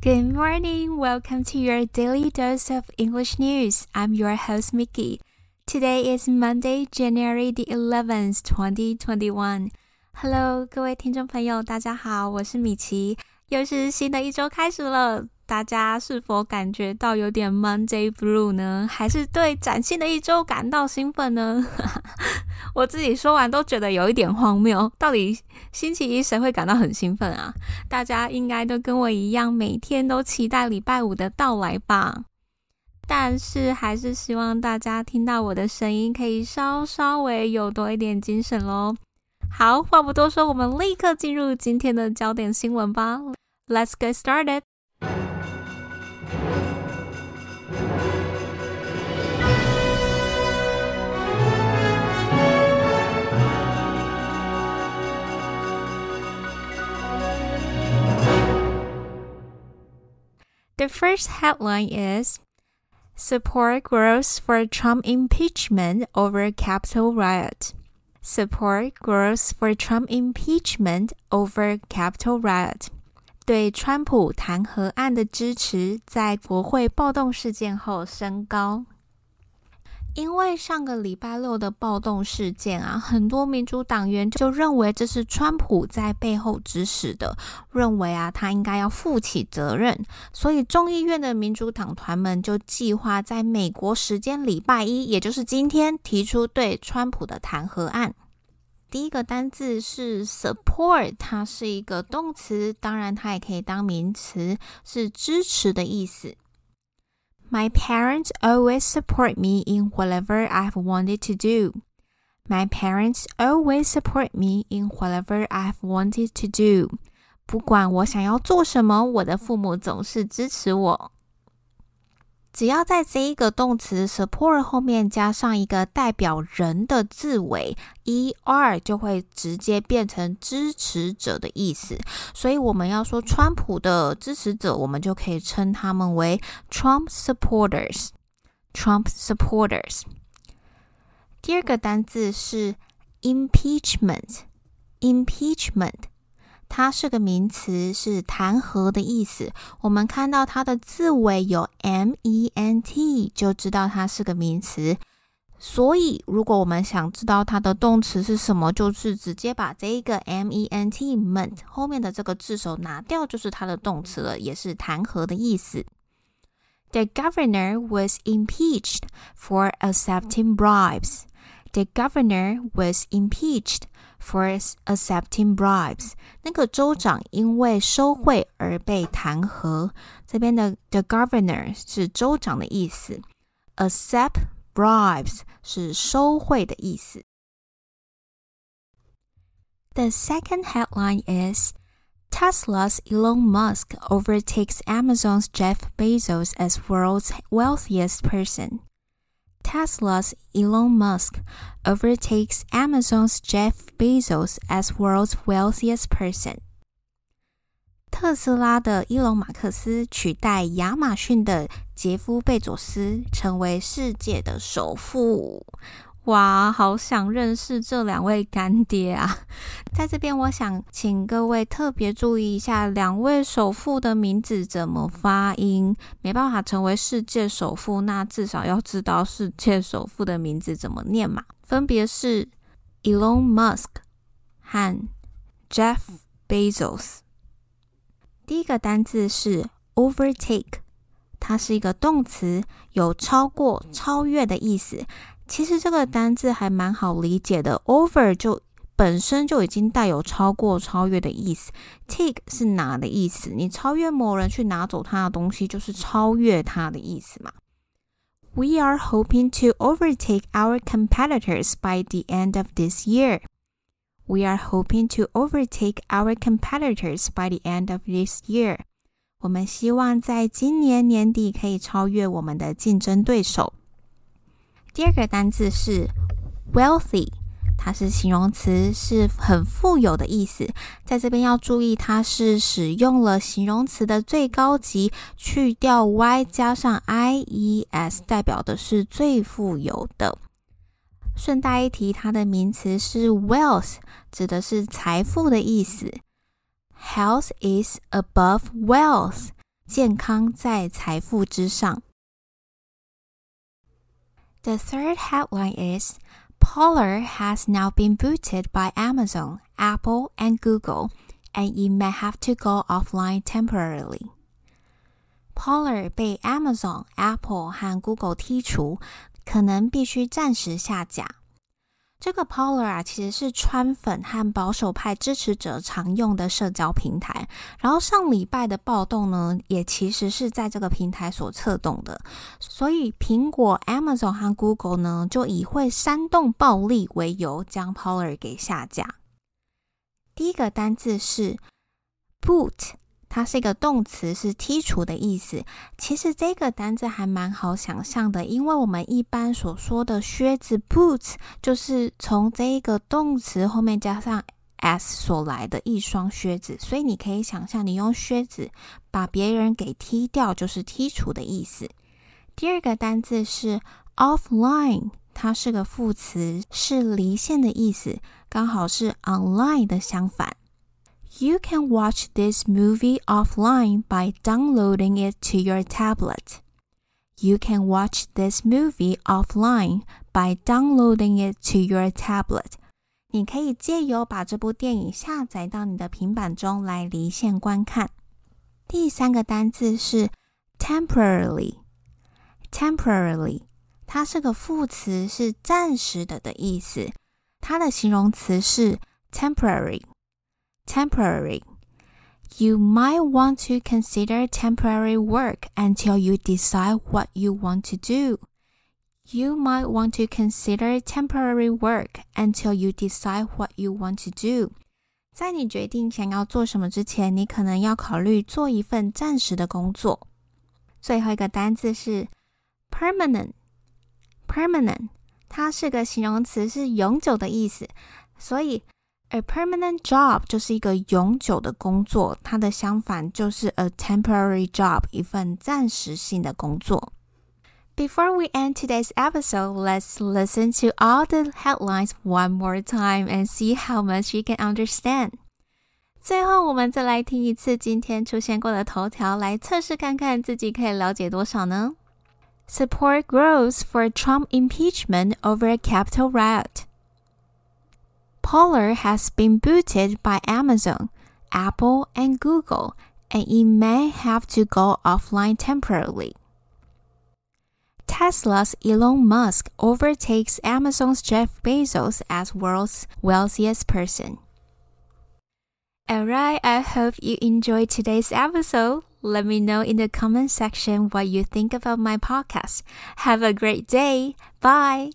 Good morning. Welcome to your daily dose of English news. I'm your host, Mickey. Today is Monday, January the 11th, 2021. Hello，各位听众朋友，大家好，我是米奇，又是新的一周开始了。 大家是否感觉到有点 Monday Blue 呢？还是对崭新的一周感到兴奋呢？我自己说完都觉得有一点荒谬。到底星期一谁会感到很兴奋啊？大家应该都跟我一样，每天都期待礼拜五的到来吧。但是还是希望大家听到我的声音，可以稍稍微有多一点精神喽。好，话不多说，我们立刻进入今天的焦点新闻吧。Let's get started. The first headline is Support grows for Trump impeachment over Capitol riot. Support grows for Trump impeachment over Capitol riot. 对川普弹劾案的支持在国会暴动事件后升高。因为上个礼拜六的暴动事件啊，很多民主党员就认为这是川普在背后指使的，认为啊他应该要负起责任，所以众议院的民主党团们就计划在美国时间礼拜一，也就是今天提出对川普的弹劾案。第一个单字是 support，它是一个动词，当然它也可以当名词，是支持的意思。My parents always support me in whatever I've wanted to do. My parents always support me in whatever I've wanted to do. 不管我想要做什么，我的父母总是支持我。只要在这一个动词 support 后面加上一个代表人的字尾 er，就会直接变成支持者的意思。所以我们要说川普的支持者，我们就可以称他们为 Trump supporters。Trump supporters。第二个单字是 impeachment。impeachment。它是个名词，是弹劾的意思。我们看到它的字尾有 m e n t，就知道它是个名词。所以，如果我们想知道它的动词是什么，就是直接把这一个 m e n t ment 后面的这个字首拿掉，就是它的动词了，也是弹劾的意思。The governor was impeached for accepting bribes. The governor was impeached. For accepting bribes，那个州长因为收贿而被弹劾。这边的 the governor 是州长的意思，accept bribes 是收贿的意思。The second headline is Tesla's Elon Musk overtakes Amazon's Jeff Bezos as world's wealthiest person. Tesla's Elon Musk overtakes Amazon's Jeff Bezos as world's wealthiest person. 特斯拉的伊隆马克思取代亚马逊的杰夫贝佐斯，成为世界的首富。 哇，好想认识这两位干爹啊！在这边，我想请各位特别注意一下，两位首富的名字怎么发音。没办法成为世界首富，那至少要知道世界首富的名字怎么念嘛？分别是 Elon Musk 和 Jeff Bezos。第一个单字是 overtake，它是一个动词，有超过、超越的意思。其实这个单字还蛮好理解的，over 就本身就已经带有超过、超越的意思。take 是拿的意思，你超越某人去拿走他的东西，就是超越他的意思嘛。We are hoping to overtake our competitors by the end of this year. We are hoping to overtake our competitors by the end of this year. 我们希望在今年年底可以超越我们的竞争对手。 第二个单字是 wealthy，它是形容词，是很富有的意思。在这边要注意，它是使用了形容词的最高级，去掉 y 加上 i e s，代表的是最富有的。顺带一提，它的名词是 wealth，指的是财富的意思。Health is above wealth。健康在财富之上。The third headline is Parler has now been booted by Amazon, Apple, and Google, and it may have to go offline temporarily. Parler 被 Amazon、Apple 和 Google 剔除，可能必须暂时下架。这个 Polar 啊，其实是川粉和保守派支持者常用的社交平台。然后上礼拜的暴动呢，也其实是在这个平台所策动的。所以苹果、Amazon 和 Google 呢，就以会煽动暴力为由，将 Polar 给下架。第一个单字是 boot。它是一个动词，是剔除的意思。其实这个单字还蛮好想象的，因为我们一般所说的靴子 boots 就是从这一个动词后面加上 s 所来的一双靴子，所以你可以想象，你用靴子把别人给踢掉，就是剔除的意思。第二个单字是 offline，它是个副词，是离线的意思，刚好是 online 的相反。You can watch this movie offline by downloading it to your tablet. You can watch this movie offline by downloading it to your tablet. 你可以借由把这部电影下载到你的平板中来离线观看。第三个单字是 temporarily。temporarily，它是个副词，是暂时的的意思。它的形容词是 temporary。 temporary. You might want to consider temporary work until you decide what you want to do. You might want to consider temporary work until you decide what you want to do. 在你决定想要做什么之前，你可能要考虑做一份暂时的工作。最后一个单字是 permanent。permanent 它是个形容词，是永久的意思，所以 A permanent job 就是一个永久的工作，它的相反就是 a temporary job，一份暂时性的工作。Before we end today's episode, let's listen to all the headlines one more time and see how much you can understand. 最后，我们再来听一次今天出现过的头条，来测试看看自己可以了解多少呢？Support grows for Trump impeachment over Capitol riot. Parler has been booted by Amazon, Apple, and Google, and it may have to go offline temporarily. Tesla's Elon Musk overtakes Amazon's Jeff Bezos as world's wealthiest person. Alright, I hope you enjoyed today's episode. Let me know in the comment section what you think about my podcast. Have a great day. Bye.